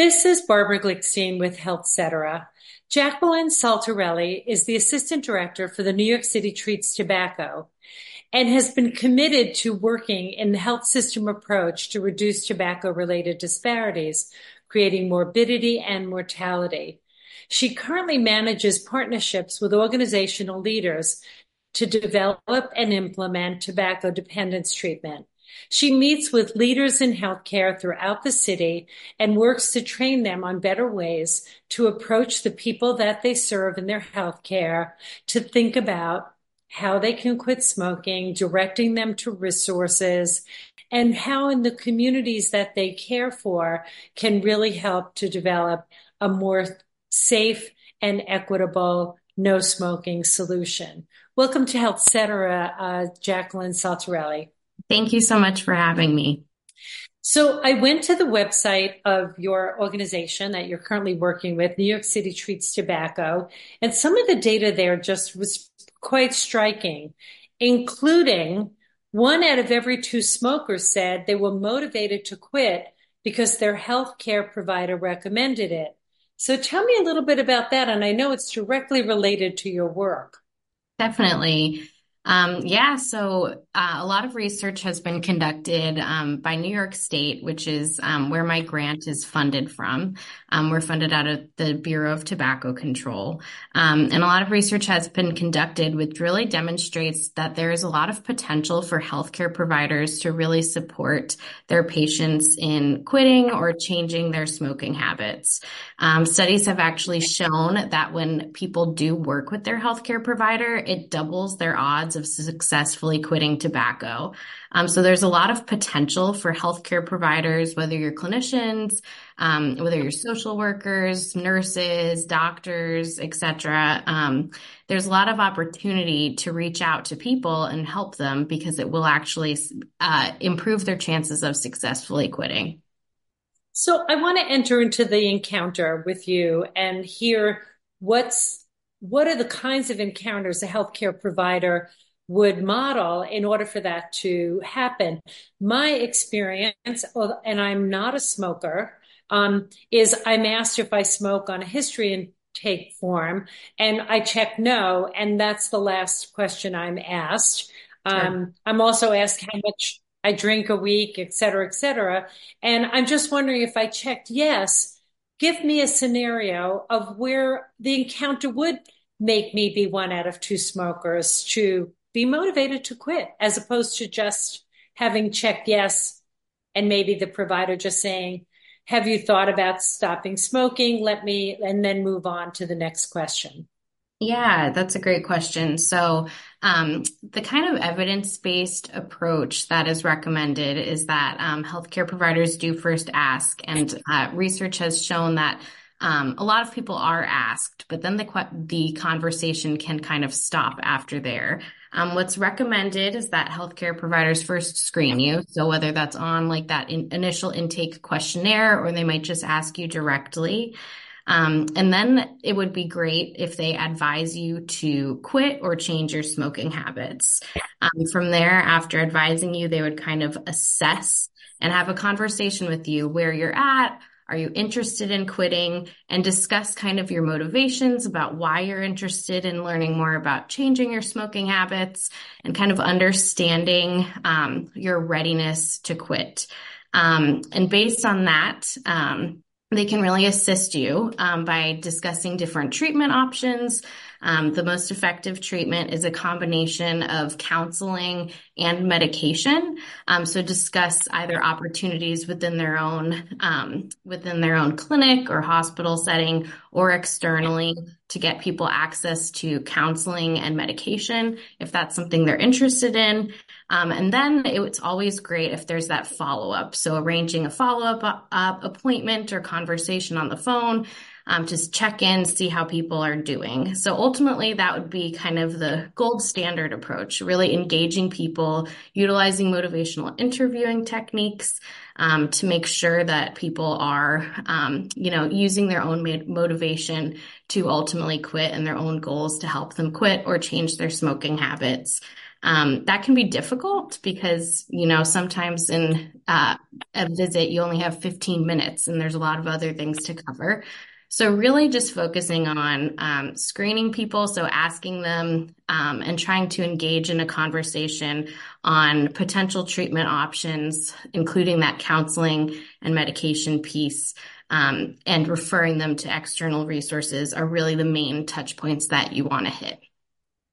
This is Barbara Glickstein with Healthcetera. Jacqueline Saltarelli is the Assistant Director for the New York City Treats Tobacco and has been committed to working in the health system approach to reduce tobacco-related disparities, creating morbidity and mortality. She currently manages partnerships with organizational leaders to develop and implement tobacco dependence treatment. She meets with leaders in healthcare throughout the city and works to train them on better ways to approach the people that they serve in their healthcare, to think about how they can quit smoking, directing them to resources, and how in the communities that they care for can really help to develop a more safe and equitable no smoking solution. Welcome to Healthcetera, uh, Jacqueline Saltarelli. Thank you so much for having me. So I went to the website of your organization that you're currently working with, New York City Treats Tobacco, and some of the data there just was quite striking, including one out of every two smokers said they were motivated to quit because their health care provider recommended it. So tell me a little bit about that. And I know it's directly related to your work. Definitely. Um, yeah, so uh, a lot of research has been conducted um, by New York State, which is um, where my grant is funded from. Um, we're funded out of the Bureau of Tobacco Control. Um, and a lot of research has been conducted, which really demonstrates that there is a lot of potential for healthcare providers to really support their patients in quitting or changing their smoking habits. Um, studies have actually shown that when people do work with their healthcare provider, it doubles their odds odds of successfully quitting tobacco. Um, so there's a lot of potential for healthcare providers, whether you're clinicians, um, whether you're social workers, nurses, doctors, etc. Um, there's a lot of opportunity to reach out to people and help them because it will actually uh, improve their chances of successfully quitting. So I want to enter into the encounter with you and hear what's what are the kinds of encounters a healthcare provider would model in order for that to happen? My experience, and I'm not a smoker, um, is I'm asked if I smoke on a history intake form, and I check no, and that's the last question I'm asked. Sure. Um, I'm also asked how much I drink a week, et cetera, et cetera. And I'm just wondering if I checked yes, give me a scenario of where the encounter would make me be one out of two smokers to be motivated to quit as opposed to just having checked yes and maybe the provider just saying, have you thought about stopping smoking? Let me, and then move on to the next question. Yeah, that's a great question. So, um, the kind of evidence based approach that is recommended is that um, healthcare providers do first ask, and uh, research has shown that um, a lot of people are asked, but then the the conversation can kind of stop after there. Um, what's recommended is that healthcare providers first screen you. So whether that's on like that in, initial intake questionnaire, or they might just ask you directly. Um, and then it would be great if they advise you to quit or change your smoking habits. Um, from there, after advising you, they would kind of assess and have a conversation with you where you're at, are you interested in quitting? And discuss kind of your motivations about why you're interested in learning more about changing your smoking habits and kind of understanding um, your readiness to quit. Um, and based on that, um, they can really assist you um, by discussing different treatment options. Um, the most effective treatment is a combination of counseling and medication. Um, so discuss either opportunities within their own um, within their own clinic or hospital setting, or externally to get people access to counseling and medication if that's something they're interested in. Um, and then it's always great if there's that follow up. So arranging a follow up uh, appointment or conversation on the phone um, to check in, see how people are doing. So ultimately, that would be kind of the gold standard approach, really engaging people, utilizing motivational interviewing techniques um, to make sure that people are, um, you know, using their own motivation to ultimately quit and their own goals to help them quit or change their smoking habits. Um, that can be difficult because, you know, sometimes in uh, a visit, you only have 15 minutes and there's a lot of other things to cover. So, really just focusing on um, screening people, so asking them um, and trying to engage in a conversation on potential treatment options, including that counseling and medication piece, um, and referring them to external resources are really the main touch points that you want to hit.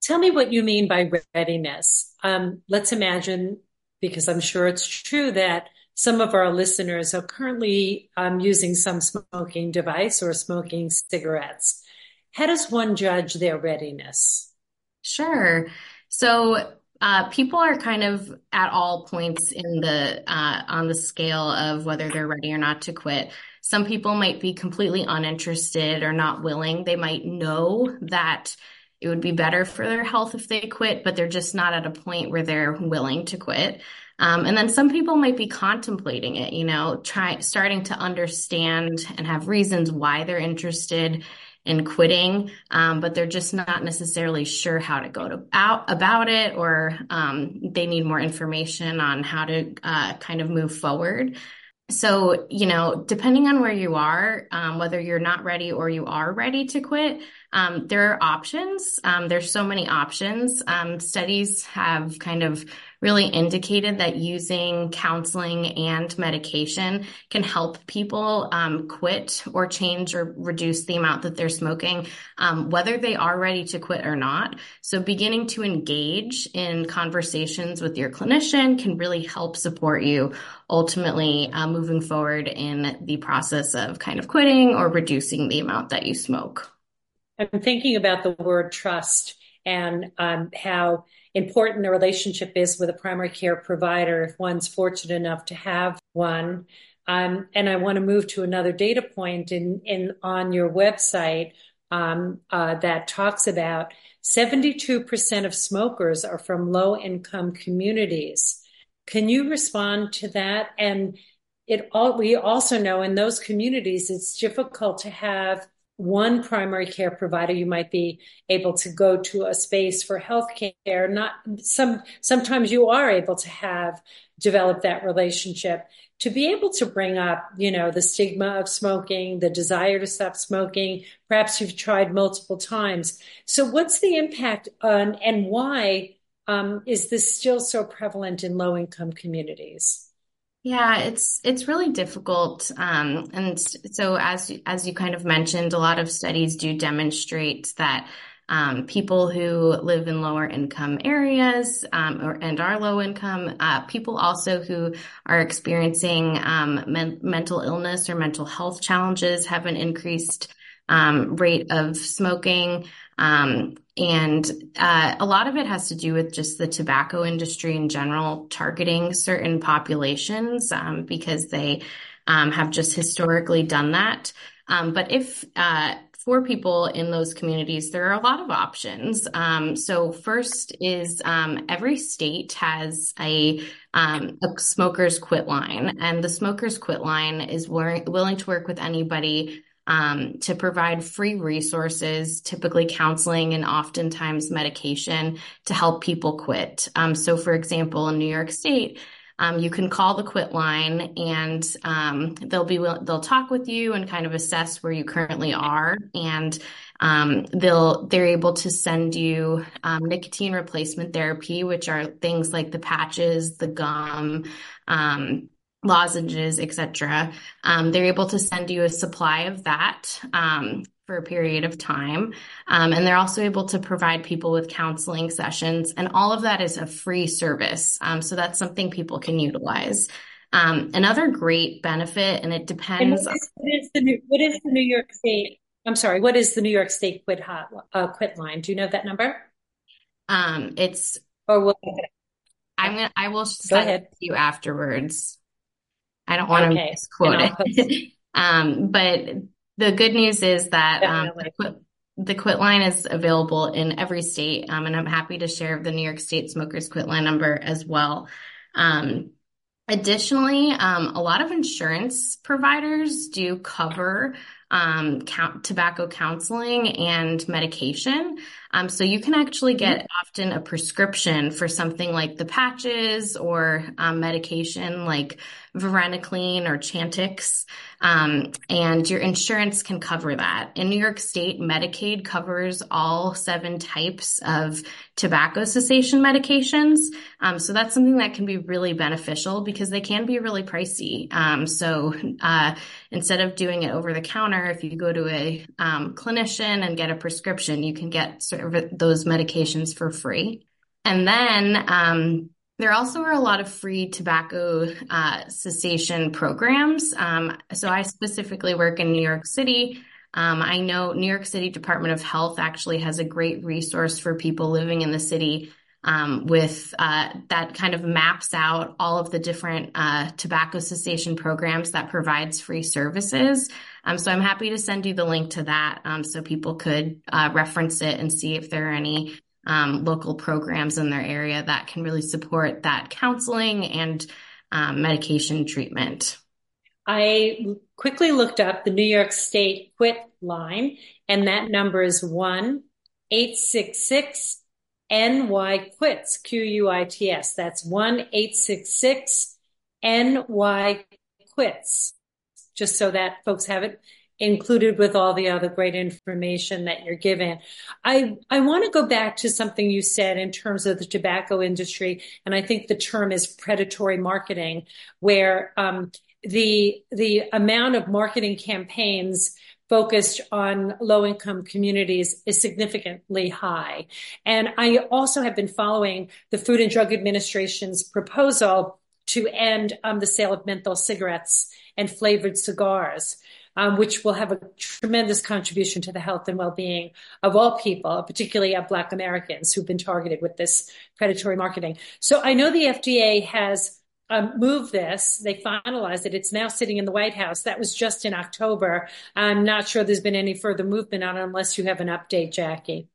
Tell me what you mean by readiness. Um, let's imagine, because I'm sure it's true that some of our listeners are currently um, using some smoking device or smoking cigarettes. How does one judge their readiness? Sure. So uh, people are kind of at all points in the uh, on the scale of whether they're ready or not to quit. Some people might be completely uninterested or not willing. They might know that it would be better for their health if they quit, but they're just not at a point where they're willing to quit. Um, and then some people might be contemplating it, you know, try starting to understand and have reasons why they're interested in quitting, um, but they're just not necessarily sure how to go to, out about it, or um, they need more information on how to uh, kind of move forward. So, you know, depending on where you are, um, whether you're not ready or you are ready to quit, um, there are options. Um, there's so many options. Um, studies have kind of really indicated that using counseling and medication can help people um, quit or change or reduce the amount that they're smoking, um, whether they are ready to quit or not. So beginning to engage in conversations with your clinician can really help support you ultimately uh, moving forward in the process of kind of quitting or reducing the amount that you smoke. I'm thinking about the word trust and um, how important the relationship is with a primary care provider if one's fortunate enough to have one. Um, and I want to move to another data point in, in on your website um, uh, that talks about 72% of smokers are from low income communities. Can you respond to that? And it all, we also know in those communities, it's difficult to have one primary care provider you might be able to go to a space for healthcare. Not some sometimes you are able to have develop that relationship. To be able to bring up you know the stigma of smoking the desire to stop smoking perhaps you've tried multiple times. So what's the impact on and why um, is this still so prevalent in low income communities yeah, it's it's really difficult, um, and so as as you kind of mentioned, a lot of studies do demonstrate that um, people who live in lower income areas um, or, and are low income, uh, people also who are experiencing um, men- mental illness or mental health challenges have an increased um, rate of smoking. Um, and uh, a lot of it has to do with just the tobacco industry in general targeting certain populations um, because they um, have just historically done that. Um, but if uh, for people in those communities, there are a lot of options. Um, so first is um, every state has a, um, a smokers quit line, and the smokers quit line is willing to work with anybody um, to provide free resources, typically counseling and oftentimes medication to help people quit. Um, so, for example, in New York State, um, you can call the quit line and um, they'll be they'll talk with you and kind of assess where you currently are and um, they'll they're able to send you um, nicotine replacement therapy which are things like the patches the gum um, lozenges, etc. Um, they're able to send you a supply of that um, for a period of time. Um, and they're also able to provide people with counseling sessions. And all of that is a free service. Um, so that's something people can utilize. Um, another great benefit, and it depends. What is, what, is the, what is the New York State? I'm sorry. What is the New York State quit hot uh, quit line? Do you know that number? Um, it's or will I'm gonna I will send it to you afterwards. I don't want okay. to misquote it. um, but the good news is that um, the, quit, the, quit, line is available in every state, um, and I'm happy to share the New York State Smokers Quit Line number as well. Um, additionally, um, a lot of insurance providers do cover um, count, tobacco counseling and medication. Um, so you can actually get mm-hmm. often a prescription for something like the patches or um, medication like varenicline or Chantix, um, and your insurance can cover that. In New York State, Medicaid covers all seven types of tobacco cessation medications. Um, so that's something that can be really beneficial because they can be really pricey. Um, so uh, instead of doing it over the counter, if you go to a um, clinician and get a prescription, you can get those medications for free. And then um, there also are a lot of free tobacco uh, cessation programs. Um, so I specifically work in New York City. Um, I know New York City Department of Health actually has a great resource for people living in the city um, with uh, that kind of maps out all of the different uh, tobacco cessation programs that provides free services. Um, so I'm happy to send you the link to that um, so people could uh, reference it and see if there are any um, local programs in their area that can really support that counseling and um, medication treatment. I quickly looked up the New York State Quit line, and that number is 1 866 NY Quits, Q U I T S. That's 1 866 NY Quits, just so that folks have it included with all the other great information that you're given. I, I want to go back to something you said in terms of the tobacco industry. And I think the term is predatory marketing, where, um, the, the amount of marketing campaigns focused on low income communities is significantly high. And I also have been following the Food and Drug Administration's proposal to end um, the sale of menthol cigarettes and flavored cigars um, which will have a tremendous contribution to the health and well-being of all people, particularly of Black Americans who've been targeted with this predatory marketing. So I know the FDA has um, moved this. They finalized it. It's now sitting in the White House. That was just in October. I'm not sure there's been any further movement on it unless you have an update, Jackie.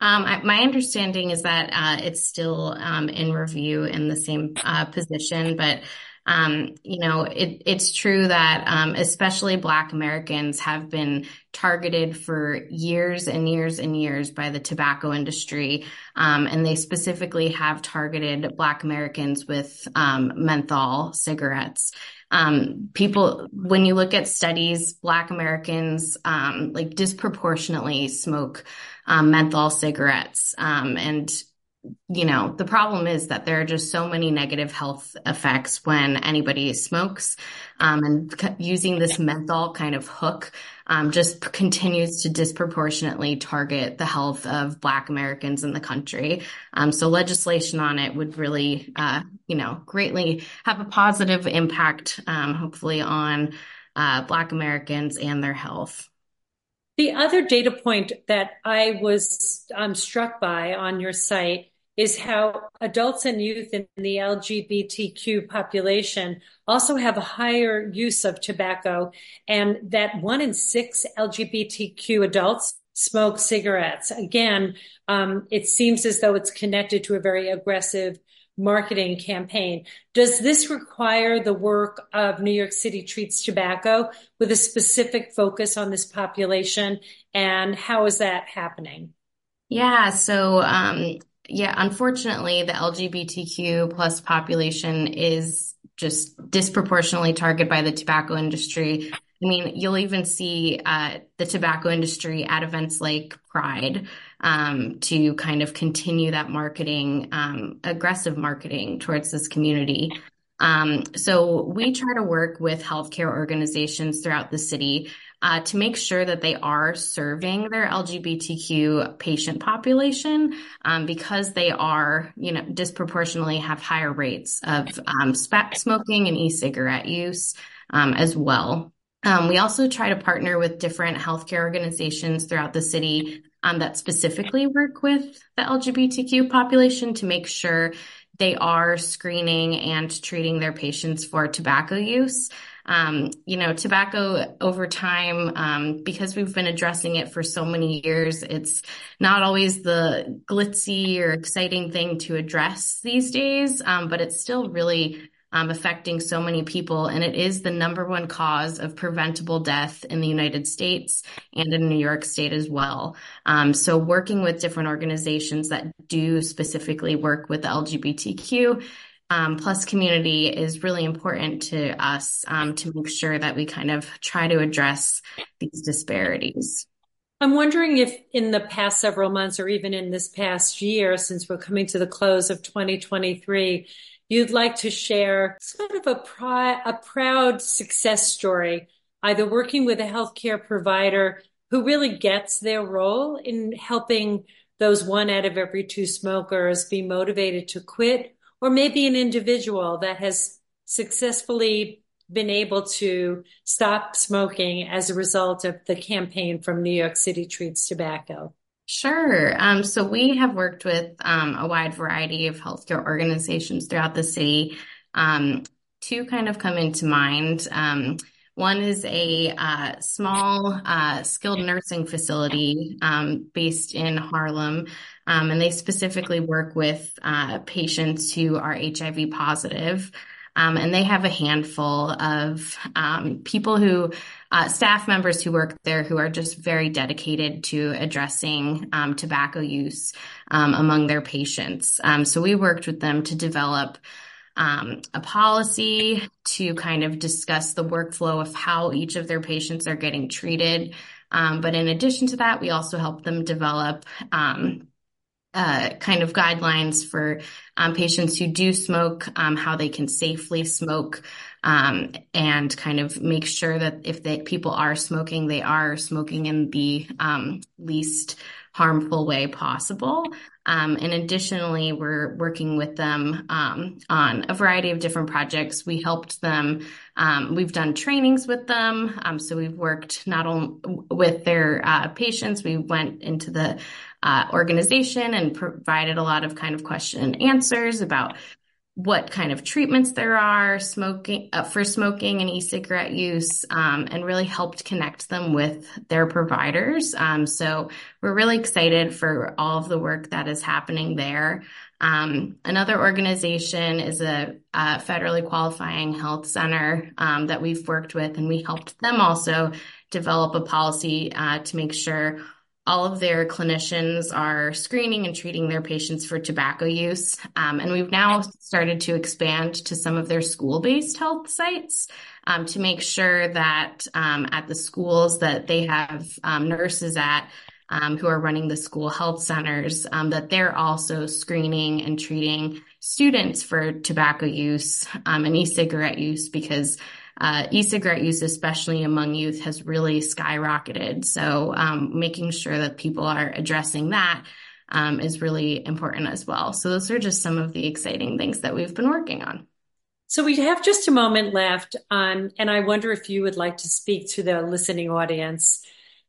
Um, I, my understanding is that uh, it's still um, in review in the same uh, position, but um, you know, it, it's true that um, especially Black Americans have been targeted for years and years and years by the tobacco industry. Um, and they specifically have targeted Black Americans with um, menthol cigarettes. Um, people, when you look at studies, Black Americans um, like disproportionately smoke menthol cigarettes. and you know, the problem is that there are just so many negative health effects when anybody smokes. Um, and c- using this menthol kind of hook um, just p- continues to disproportionately target the health of Black Americans in the country. Um, so legislation on it would really, uh, you know, greatly have a positive impact, um, hopefully, on uh, Black Americans and their health. The other data point that I was um, struck by on your site is how adults and youth in the LGBTQ population also have a higher use of tobacco and that one in six LGBTQ adults smoke cigarettes. Again, um, it seems as though it's connected to a very aggressive marketing campaign. Does this require the work of New York City Treats Tobacco with a specific focus on this population? And how is that happening? Yeah, so um, yeah, unfortunately, the LGBTQ plus population is just disproportionately targeted by the tobacco industry. I mean, you'll even see uh, the tobacco industry at events like Pride um, to kind of continue that marketing, um, aggressive marketing towards this community. Um, so we try to work with healthcare organizations throughout the city uh, to make sure that they are serving their LGBTQ patient population um, because they are, you know, disproportionately have higher rates of um, smoking and e-cigarette use um, as well. Um, we also try to partner with different healthcare organizations throughout the city um, that specifically work with the LGBTQ population to make sure they are screening and treating their patients for tobacco use. Um, you know, tobacco over time, um, because we've been addressing it for so many years, it's not always the glitzy or exciting thing to address these days, um, but it's still really um, affecting so many people. And it is the number one cause of preventable death in the United States and in New York State as well. Um, so working with different organizations that do specifically work with the LGBTQ um, plus community is really important to us um, to make sure that we kind of try to address these disparities. I'm wondering if in the past several months or even in this past year, since we're coming to the close of 2023, you'd like to share sort of a, pri- a proud success story, either working with a healthcare provider who really gets their role in helping those one out of every two smokers be motivated to quit, or maybe an individual that has successfully been able to stop smoking as a result of the campaign from New York City Treats Tobacco? Sure. Um, so we have worked with um, a wide variety of healthcare organizations throughout the city. Um, two kind of come into mind. Um, one is a uh, small uh, skilled nursing facility um, based in Harlem, um, and they specifically work with uh, patients who are HIV positive. And they have a handful of people who, uh, staff members who work there who are just very dedicated to addressing um, tobacco use um, among their patients. Um, so we worked with them to develop um, a policy to kind of discuss the workflow of how each of their patients are getting treated. but in addition to that, we also help them develop uh, kind of guidelines for um, patients who do smoke, um, how they can safely smoke, um, and kind of make sure that if they, people are smoking, they are smoking in the um, least harmful way possible. Um, and additionally, we're working with them um, on a variety of different projects. We helped them. Um, we've done trainings with them. Um, so we've worked not only with their uh, patients, we went into the uh, organization and provided a lot of kind of question and answers about what kind of treatments there are smoking uh, for smoking and e-cigarette use um, and really helped connect them with their providers. Um, so we're really excited for all of the work that is happening there. Um, another organization is a, a, federally qualifying health center um, that we've worked with and we helped them also develop a policy uh, to make sure all of their clinicians are screening and treating their patients for tobacco use. Um, and we've now started to expand to some of their school-based health sites um, to make sure that um, at the schools that they have um, nurses at um, who are running the school health centers, um, that they're also screening and treating students for tobacco use and e-cigarette use because uh, e-cigarette use, especially among youth, has really skyrocketed. So um, making sure that people are addressing that um, is really important as well. So those are just some of the exciting things that we've been working on. So we have just a moment left on, and I wonder if you would like to speak to the listening audience.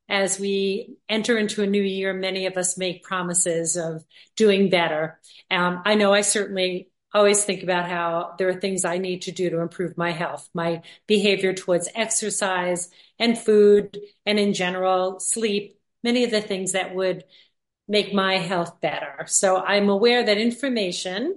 As we enter into a new year, many of us make promises of doing better. Um, I know I certainly always think about how there are things I need to do to improve my health, my behavior towards exercise and food, and in general, sleep, many of the things that would make my health better. So I'm aware that information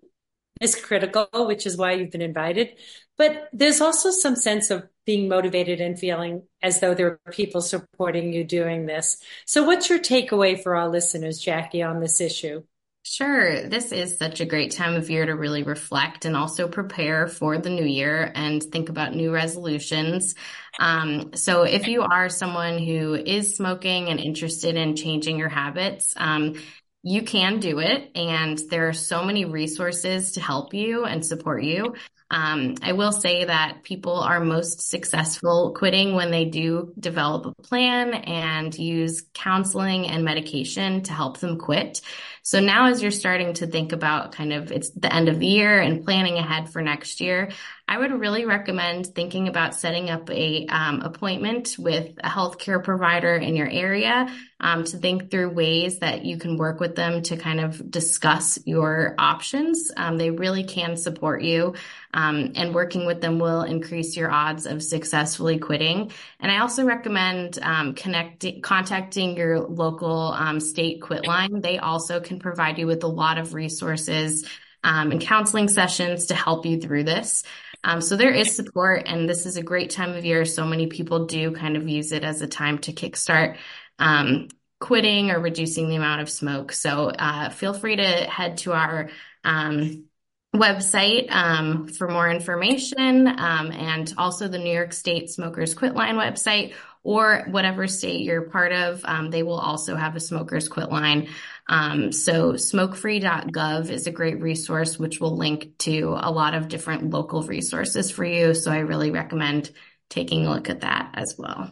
is critical, which is why you've been invited. But there's also some sense of being motivated and feeling as though there are people supporting you doing this. So what's your takeaway for our listeners, Jackie, on this issue? Sure. This is such a great time of year to really reflect and also prepare for the new year and think about new resolutions. Um, so if you are someone who is smoking and interested in changing your habits, um, you can do it. And there are so many resources to help you and support you. Um, I will say that people are most successful quitting when they do develop a plan and use counseling and medication to help them quit. So now as you're starting to think about kind of it's the end of the year and planning ahead for next year, I would really recommend thinking about setting up a um, appointment with a healthcare provider in your area um, to think through ways that you can work with them to kind of discuss your options. Um, they really can support you, um, and working with them will increase your odds of successfully quitting. And I also recommend um, connecting, contacting your local um, state quit line. They also can provide you with a lot of resources um, and counseling sessions to help you through this. Um, so there is support, and this is a great time of year. So many people do kind of use it as a time to kickstart um, quitting or reducing the amount of smoke. So uh, feel free to head to our um, website um, for more information um, and also the New York State Smokers Quit Line website or whatever state you're part of. Um, they will also have a Smokers Quit Line. Um, so smokefree.gov is a great resource, which will link to a lot of different local resources for you. So I really recommend taking a look at that as well.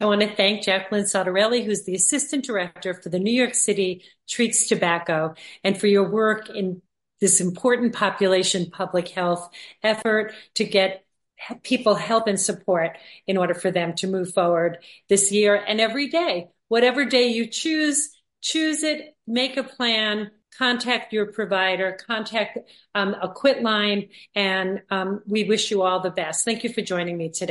I want to thank Jacqueline Sartorelli, who's the Assistant Director for the New York City Treats Tobacco, and for your work in this important population public health effort to get people help and support in order for them to move forward this year and every day. Whatever day you choose, choose it, make a plan, contact your provider, contact um, a quit line, and um, we wish you all the best. Thank you for joining me today.